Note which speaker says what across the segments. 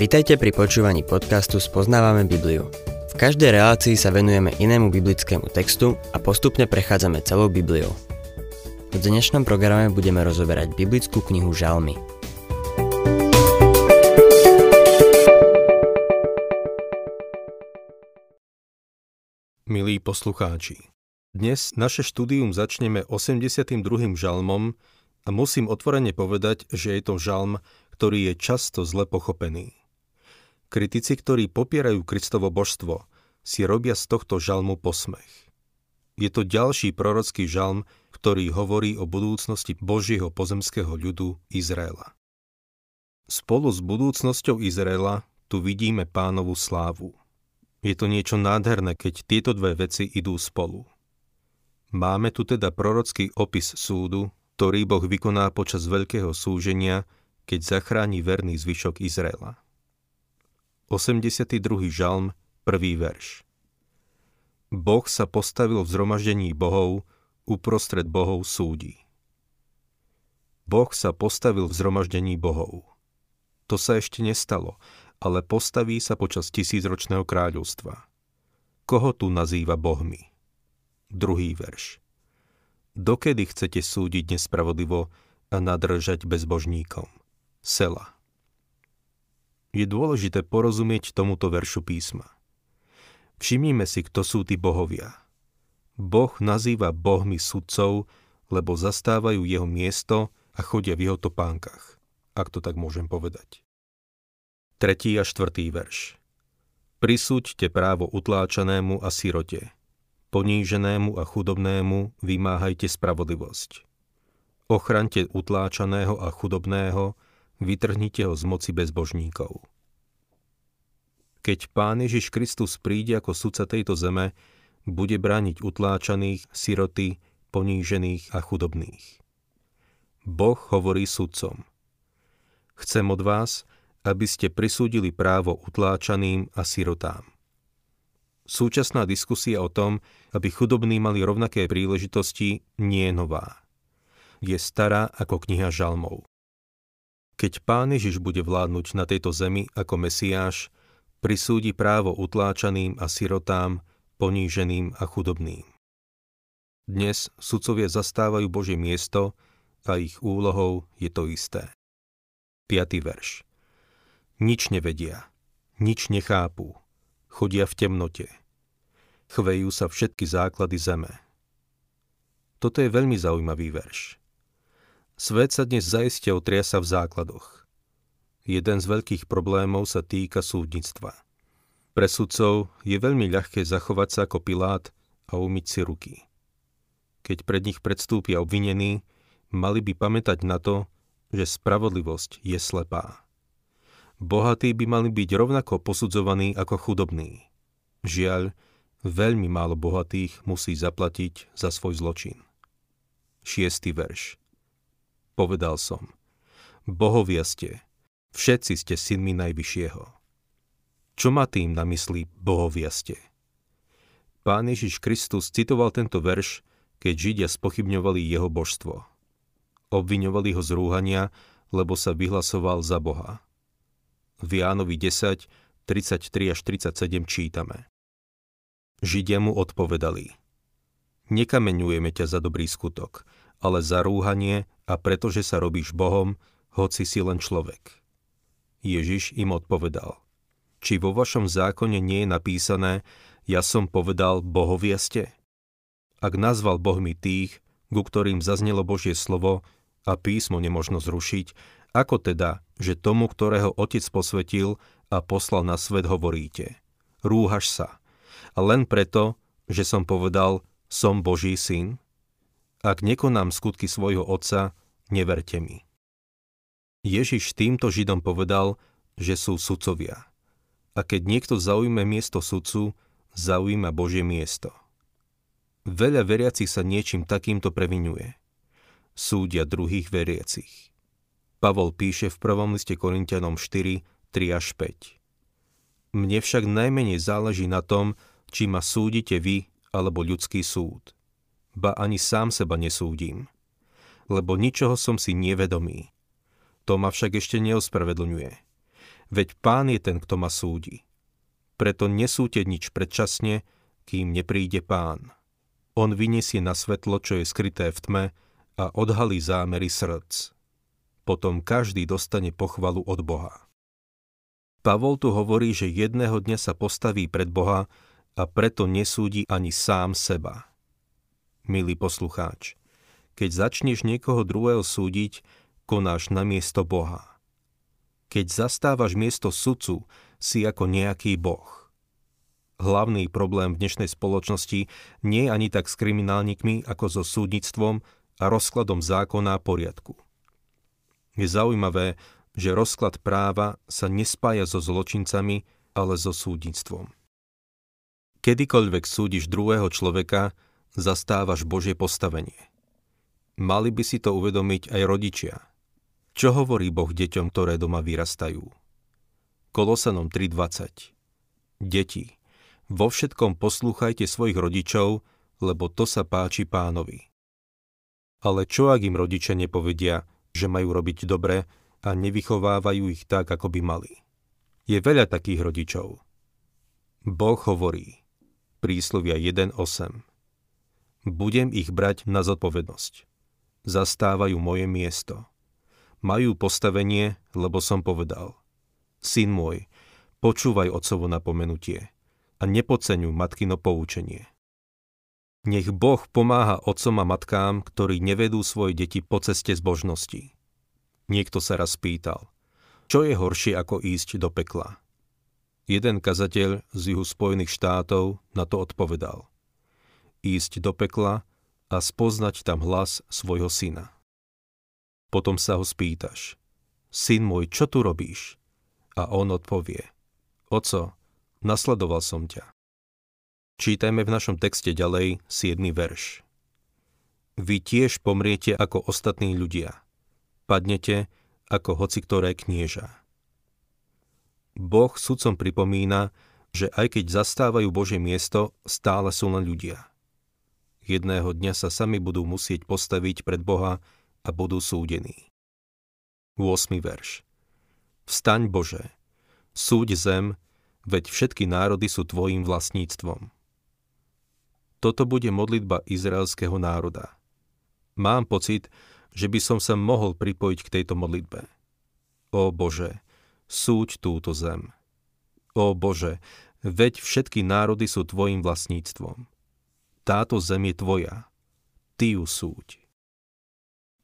Speaker 1: Vitajte pri počúvaní podcastu Spoznávame Bibliu. V každej relácii sa venujeme inému biblickému textu a postupne prechádzame celou Bibliou. V dnešnom programe budeme rozoberať biblickú knihu Žalmy.
Speaker 2: Milí poslucháči, dnes naše štúdium začneme 82. žalmom a musím otvorene povedať, že je to žalm, ktorý je často zle pochopený. Kritici, ktorí popierajú Kristovo božstvo, si robia z tohto žalmu posmech. Je to ďalší prorocký žalm, ktorý hovorí o budúcnosti Božieho pozemského ľudu Izraela. Spolu s budúcnosťou Izraela tu vidíme pánovu slávu. Je to niečo nádherné, keď tieto dve veci idú spolu. Máme tu teda prorocký opis súdu, ktorý Boh vykoná počas veľkého súženia, keď zachráni verný zvyšok Izraela. 82. žalm, 1. verš. Boh sa postavil v zhromaždení bohov, uprostred bohov súdi. Boh sa postavil v zhromaždení bohov. To sa ešte nestalo, ale postaví sa počas tisícročného kráľovstva. Koho tu nazýva bohmi? Druhý verš. Dokedy chcete súdiť nespravodlivo a nadržať bezbožníkom? Sela. Je dôležité porozumieť tomuto veršu písma. Všimnime si, kto sú tí bohovia. Boh nazýva bohmi sudcov, lebo zastávajú jeho miesto a chodia v jeho topánkach, ak to tak môžem povedať. Tretí a štvrtý verš. Prisúďte právo utláčanému a sirote. Poníženému a chudobnému vymáhajte spravodlivosť. Ochraňte utláčaného a chudobného, vytrhnite ho z moci bezbožníkov. Keď Pán Ježiš Kristus príde ako sudca tejto zeme, bude brániť utláčaných, siroty, ponížených a chudobných. Boh hovorí sudcom. Chcem od vás, aby ste prisúdili právo utláčaným a sirotám. Súčasná diskusia o tom, aby chudobní mali rovnaké príležitosti, nie je nová. Je stará ako kniha žalmov. Keď Pán Ježiš bude vládnuť na tejto zemi ako Mesiáš, prisúdi právo utláčaným a sirotám, poníženým a chudobným. Dnes sudcovia zastávajú Božie miesto a ich úlohou je to isté. 5. verš. Nič nevedia, nič nechápu, chodia v temnote. Chvejú sa všetky základy zeme. Toto je veľmi zaujímavý verš. Svet sa dnes zaiste otriasa v základoch. Jeden z veľkých problémov sa týka súdnictva. Pre sudcov je veľmi ľahké zachovať sa ako Pilát a umyť si ruky. Keď pred nich predstúpia obvinení, mali by pamätať na to, že spravodlivosť je slepá. Bohatí by mali byť rovnako posudzovaní ako chudobní. Žiaľ, veľmi málo bohatých musí zaplatiť za svoj zločin. Šiestý verš. Povedal som, bohovia ste, všetci ste synmi Najvyššieho. Čo má tým na mysli bohovia ste? Pán Ježiš Kristus citoval tento verš, keď Židia spochybňovali jeho božstvo. Obviňovali ho z rúhania, lebo sa vyhlasoval za Boha. V Jánovi 10, 33 až 37 čítame. Židia mu odpovedali. Nekameňujeme ťa za dobrý skutok, ale za rúhanie a pretože sa robíš Bohom, hoci si len človek. Ježiš im odpovedal. Či vo vašom zákone nie je napísané, ja som povedal, bohovia ste? Ak nazval Bohmi tých, ku ktorým zaznelo Božie slovo a písmo nemožno zrušiť, ako teda, že tomu, ktorého Otec posvetil a poslal na svet, hovoríte? Rúhaš sa. A len preto, že som povedal, som Boží syn? Ak nekonám skutky svojho otca, neverte mi. Ježiš týmto Židom povedal, že sú sudcovia. A keď niekto zaujme miesto sudcu, zaujíma Božie miesto. Veľa veriacich sa niečím takýmto previnuje. Súdia druhých veriacich. Pavol píše v prvom liste Korintianom 4, 3 až 5. Mne však najmenej záleží na tom, či ma súdite vy alebo ľudský súd ba ani sám seba nesúdim, lebo ničoho som si nevedomý. To ma však ešte neospravedlňuje. Veď pán je ten, kto ma súdi. Preto nesúte nič predčasne, kým nepríde pán. On vyniesie na svetlo, čo je skryté v tme a odhalí zámery srdc. Potom každý dostane pochvalu od Boha. Pavol tu hovorí, že jedného dňa sa postaví pred Boha a preto nesúdi ani sám seba. Milý poslucháč, keď začneš niekoho druhého súdiť, konáš na miesto Boha. Keď zastávaš miesto sudcu, si ako nejaký boh. Hlavný problém v dnešnej spoločnosti nie je ani tak s kriminálnikmi, ako so súdnictvom a rozkladom zákona a poriadku. Je zaujímavé, že rozklad práva sa nespája so zločincami, ale so súdnictvom. Kedykoľvek súdiš druhého človeka, zastávaš Božie postavenie. Mali by si to uvedomiť aj rodičia – čo hovorí Boh deťom, ktoré doma vyrastajú? Kolosanom 3.20 Deti, vo všetkom poslúchajte svojich rodičov, lebo to sa páči pánovi. Ale čo ak im rodičia nepovedia, že majú robiť dobre a nevychovávajú ich tak, ako by mali? Je veľa takých rodičov. Boh hovorí, príslovia 1.8. Budem ich brať na zodpovednosť. Zastávajú moje miesto majú postavenie, lebo som povedal. Syn môj, počúvaj otcovo napomenutie a nepodceňuj matkino poučenie. Nech Boh pomáha otcom a matkám, ktorí nevedú svoje deti po ceste zbožnosti. Niekto sa raz pýtal, čo je horšie ako ísť do pekla. Jeden kazateľ z juhu Spojených štátov na to odpovedal. Ísť do pekla a spoznať tam hlas svojho syna. Potom sa ho spýtaš, syn môj, čo tu robíš? A on odpovie, oco, nasledoval som ťa. Čítajme v našom texte ďalej 7. verš. Vy tiež pomriete ako ostatní ľudia. Padnete ako hoci ktoré knieža. Boh sudcom pripomína, že aj keď zastávajú Božie miesto, stále sú len ľudia. Jedného dňa sa sami budú musieť postaviť pred Boha a budú súdení. 8. verš Vstaň Bože, súď zem, veď všetky národy sú tvojim vlastníctvom. Toto bude modlitba izraelského národa. Mám pocit, že by som sa mohol pripojiť k tejto modlitbe. Ó Bože, súď túto zem. Ó Bože, veď všetky národy sú tvojim vlastníctvom. Táto zem je tvoja. Ty ju súď.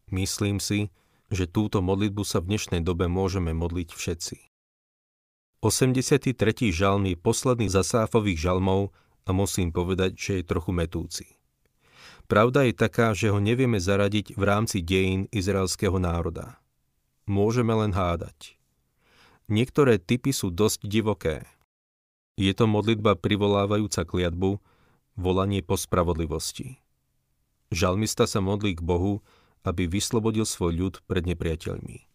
Speaker 2: Myslím si, že túto modlitbu sa v dnešnej dobe môžeme modliť všetci. 83. žalm je posledný zasáfových žalmov a musím povedať, že je trochu metúci. Pravda je taká, že ho nevieme zaradiť v rámci dejín izraelského národa. Môžeme len hádať. Niektoré typy sú dosť divoké. Je to modlitba privolávajúca kliatbu, volanie po spravodlivosti. Žalmista sa modlí k Bohu, aby vyslobodil svoj ľud pred nepriateľmi.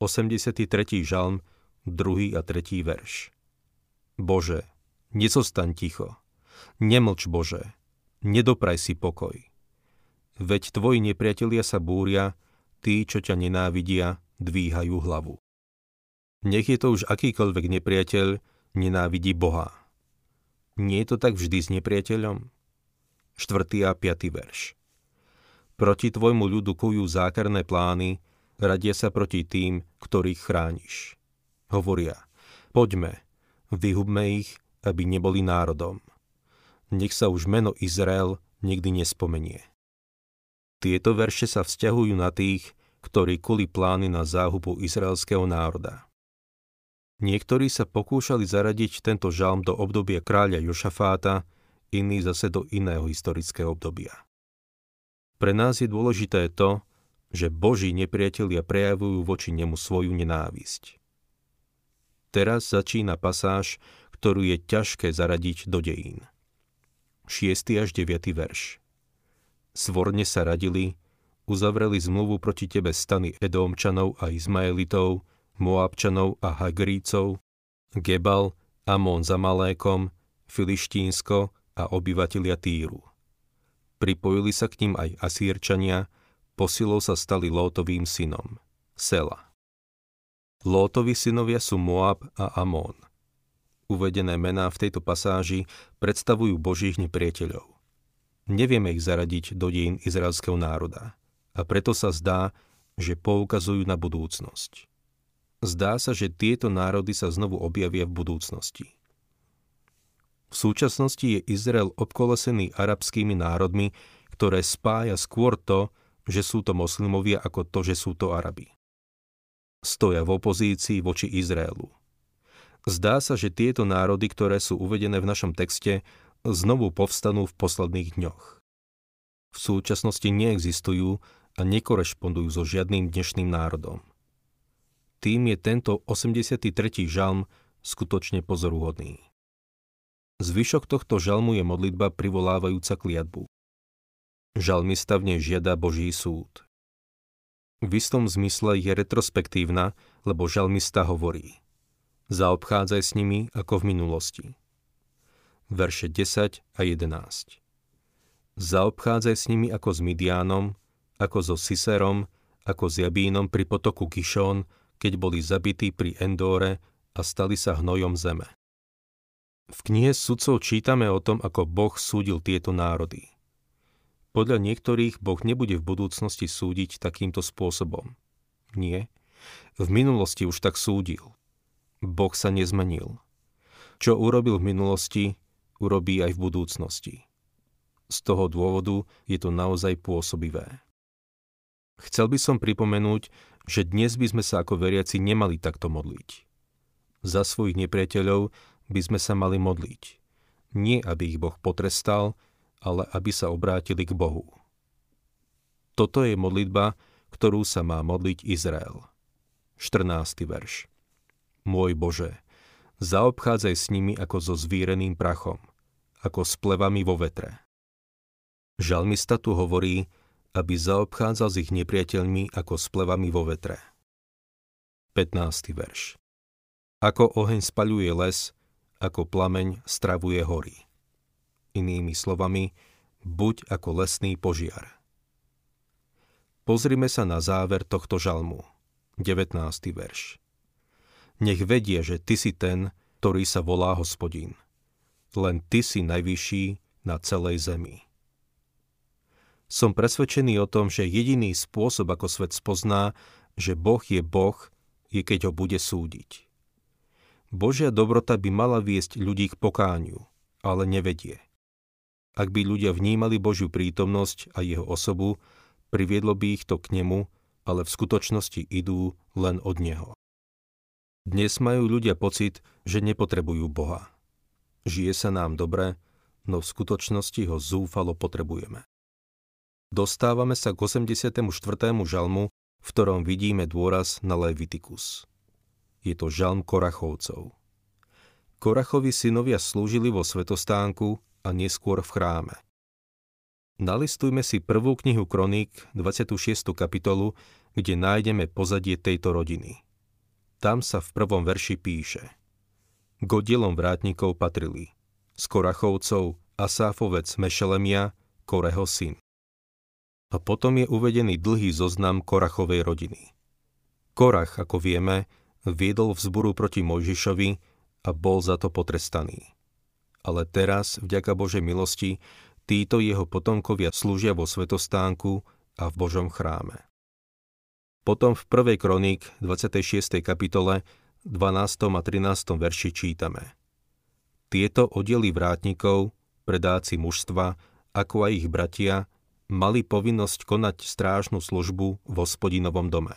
Speaker 2: 83. žalm, 2. a 3. verš. Bože, nezostaň ticho. Nemlč Bože, nedopraj si pokoj. Veď tvoji nepriatelia sa búria, tí, čo ťa nenávidia, dvíhajú hlavu. Nech je to už akýkoľvek nepriateľ, nenávidí Boha. Nie je to tak vždy s nepriateľom? 4. a 5. verš. Proti tvojmu ľudu kujú zákerné plány, radia sa proti tým, ktorých chrániš. Hovoria, poďme, vyhubme ich, aby neboli národom. Nech sa už meno Izrael nikdy nespomenie. Tieto verše sa vzťahujú na tých, ktorí kuli plány na záhubu izraelského národa. Niektorí sa pokúšali zaradiť tento žalm do obdobia kráľa Jošafáta, iní zase do iného historického obdobia. Pre nás je dôležité to, že Boží nepriatelia prejavujú voči nemu svoju nenávisť. Teraz začína pasáž, ktorú je ťažké zaradiť do dejín. 6. až 9. verš. Svorne sa radili, uzavreli zmluvu proti tebe stany Edómčanov a Izmaelitov, Moabčanov a Hagrícov, Gebal, Amon za Malékom, Filištínsko a obyvatelia Týru. Pripojili sa k ním aj Asírčania, posilou sa stali Lótovým synom. Sela. Lótovi synovia sú Moab a Amón. Uvedené mená v tejto pasáži predstavujú božích nepriateľov. Nevieme ich zaradiť do dejín izraelského národa a preto sa zdá, že poukazujú na budúcnosť. Zdá sa, že tieto národy sa znovu objavia v budúcnosti. V súčasnosti je Izrael obkolesený arabskými národmi, ktoré spája skôr to, že sú to moslimovia, ako to, že sú to Arabi. Stoja v opozícii voči Izraelu. Zdá sa, že tieto národy, ktoré sú uvedené v našom texte, znovu povstanú v posledných dňoch. V súčasnosti neexistujú a nekorešpondujú so žiadnym dnešným národom. Tým je tento 83. žalm skutočne pozoruhodný. Zvyšok tohto žalmu je modlitba privolávajúca kliatbu. Žalmista v nej žiada Boží súd. V istom zmysle je retrospektívna, lebo žalmista hovorí Zaobchádzaj s nimi ako v minulosti. Verše 10 a 11 Zaobchádzaj s nimi ako s Midiánom, ako so Siserom, ako s Jabínom pri potoku Kišón, keď boli zabití pri Endóre a stali sa hnojom zeme. V knihe sudcov čítame o tom, ako Boh súdil tieto národy. Podľa niektorých Boh nebude v budúcnosti súdiť takýmto spôsobom. Nie. V minulosti už tak súdil. Boh sa nezmenil. Čo urobil v minulosti, urobí aj v budúcnosti. Z toho dôvodu je to naozaj pôsobivé. Chcel by som pripomenúť, že dnes by sme sa ako veriaci nemali takto modliť. Za svojich nepriateľov by sme sa mali modliť. Nie, aby ich Boh potrestal, ale aby sa obrátili k Bohu. Toto je modlitba, ktorú sa má modliť Izrael. 14. verš. Môj Bože, zaobchádzaj s nimi ako so zvíreným prachom, ako s plevami vo vetre. Žalmista tu hovorí, aby zaobchádzal s ich nepriateľmi ako s plevami vo vetre. 15. verš. Ako oheň spaľuje les, ako plameň stravuje hory. Inými slovami, buď ako lesný požiar. Pozrime sa na záver tohto žalmu. 19. verš. Nech vedie, že ty si ten, ktorý sa volá hospodín. Len ty si najvyšší na celej zemi. Som presvedčený o tom, že jediný spôsob, ako svet spozná, že Boh je Boh, je keď ho bude súdiť. Božia dobrota by mala viesť ľudí k pokániu, ale nevedie. Ak by ľudia vnímali Božiu prítomnosť a jeho osobu, priviedlo by ich to k nemu, ale v skutočnosti idú len od neho. Dnes majú ľudia pocit, že nepotrebujú Boha. Žije sa nám dobre, no v skutočnosti ho zúfalo potrebujeme. Dostávame sa k 84. žalmu, v ktorom vidíme dôraz na Levitikus. Je to žalm Korachovcov. Korachovi synovia slúžili vo svetostánku a neskôr v chráme. Nalistujme si prvú knihu Kroník, 26. kapitolu, kde nájdeme pozadie tejto rodiny. Tam sa v prvom verši píše Godielom vrátnikov patrili z Korachovcov Asáfovec Mešelemia, Koreho syn. A potom je uvedený dlhý zoznam Korachovej rodiny. Korach, ako vieme, viedol vzburu proti Mojžišovi a bol za to potrestaný. Ale teraz, vďaka Božej milosti, títo jeho potomkovia slúžia vo svetostánku a v Božom chráme. Potom v 1. kroník 26. kapitole 12. a 13. verši čítame. Tieto oddely vrátnikov, predáci mužstva, ako aj ich bratia, mali povinnosť konať strážnu službu v hospodinovom dome.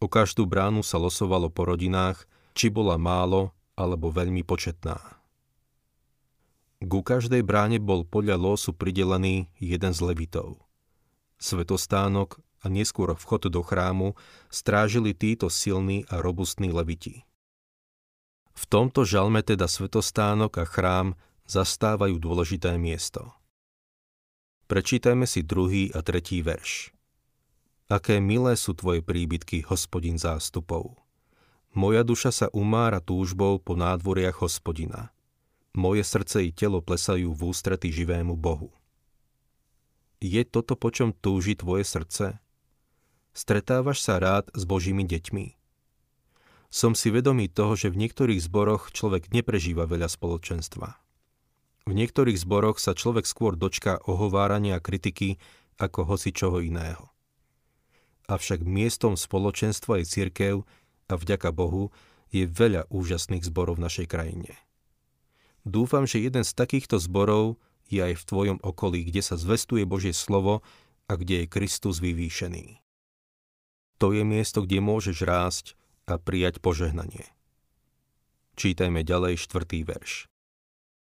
Speaker 2: O každú bránu sa losovalo po rodinách, či bola málo alebo veľmi početná. Ku každej bráne bol podľa losu pridelený jeden z levitov. Svetostánok a neskôr vchod do chrámu strážili títo silní a robustní leviti. V tomto žalme teda svetostánok a chrám zastávajú dôležité miesto. Prečítajme si druhý a tretí verš. Aké milé sú tvoje príbytky, hospodin zástupov. Moja duša sa umára túžbou po nádvoriach hospodina. Moje srdce i telo plesajú v ústrety živému Bohu. Je toto, po čom túži tvoje srdce? Stretávaš sa rád s Božími deťmi? som si vedomý toho, že v niektorých zboroch človek neprežíva veľa spoločenstva. V niektorých zboroch sa človek skôr dočká ohovárania a kritiky ako hoci čoho iného. Avšak miestom spoločenstva je cirkev a vďaka Bohu je veľa úžasných zborov v našej krajine. Dúfam, že jeden z takýchto zborov je aj v tvojom okolí, kde sa zvestuje Božie slovo a kde je Kristus vyvýšený. To je miesto, kde môžeš rásť a prijať požehnanie. Čítajme ďalej štvrtý verš.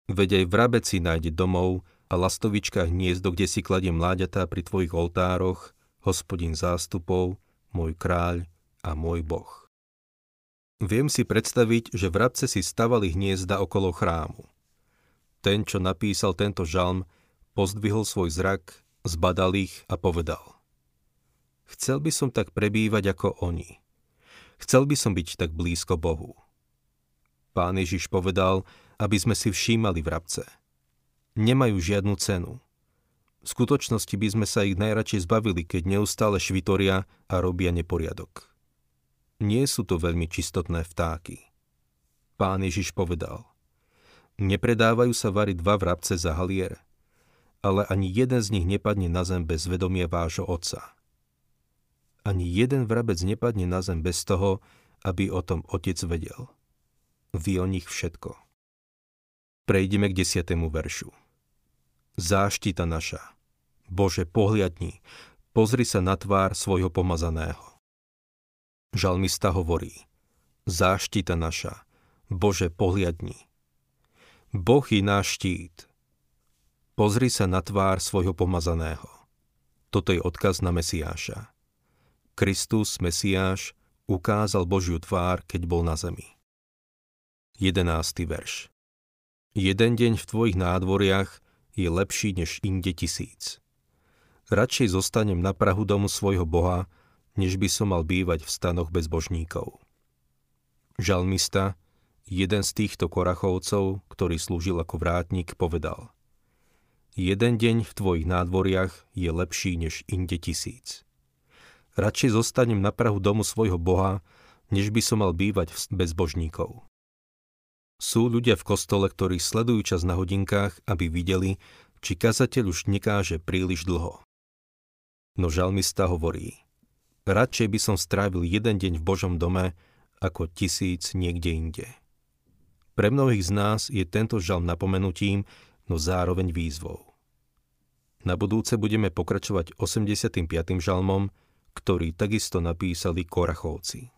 Speaker 2: Veď aj vrabec si nájde domov a lastovička hniezdo, kde si kladie mláďatá pri tvojich oltároch, hospodin zástupov, môj kráľ a môj boh. Viem si predstaviť, že vrabce si stavali hniezda okolo chrámu. Ten, čo napísal tento žalm, pozdvihol svoj zrak, zbadal ich a povedal. Chcel by som tak prebývať ako oni. Chcel by som byť tak blízko Bohu. Pán Ježiš povedal, aby sme si všímali vrabce. Nemajú žiadnu cenu. V skutočnosti by sme sa ich najradšej zbavili, keď neustále švitoria a robia neporiadok. Nie sú to veľmi čistotné vtáky. Pán Ježiš povedal, nepredávajú sa vary dva vrabce za halier, ale ani jeden z nich nepadne na zem bez vedomia vášho otca. Ani jeden vrabec nepadne na zem bez toho, aby o tom otec vedel. Vie o nich všetko. Prejdeme k desiatému veršu. Záštita naša. Bože, pohliadni, pozri sa na tvár svojho pomazaného. Žalmista hovorí. Záštita naša. Bože, pohliadni. Boh je náš štít. Pozri sa na tvár svojho pomazaného. Toto je odkaz na Mesiáša. Kristus, Mesiáš, ukázal Božiu tvár, keď bol na zemi. 11. verš Jeden deň v tvojich nádvoriach je lepší než inde tisíc. Radšej zostanem na prahu domu svojho Boha, než by som mal bývať v stanoch bezbožníkov. Žalmista, jeden z týchto korachovcov, ktorý slúžil ako vrátnik, povedal Jeden deň v tvojich nádvoriach je lepší než inde tisíc. Radšej zostanem na prahu domu svojho Boha, než by som mal bývať v bezbožníkov. Sú ľudia v kostole, ktorí sledujú čas na hodinkách, aby videli, či kazateľ už nekáže príliš dlho. No žalmista hovorí, radšej by som strávil jeden deň v Božom dome, ako tisíc niekde inde. Pre mnohých z nás je tento žalm napomenutím, no zároveň výzvou. Na budúce budeme pokračovať 85. žalmom, ktorý takisto napísali Korachovci.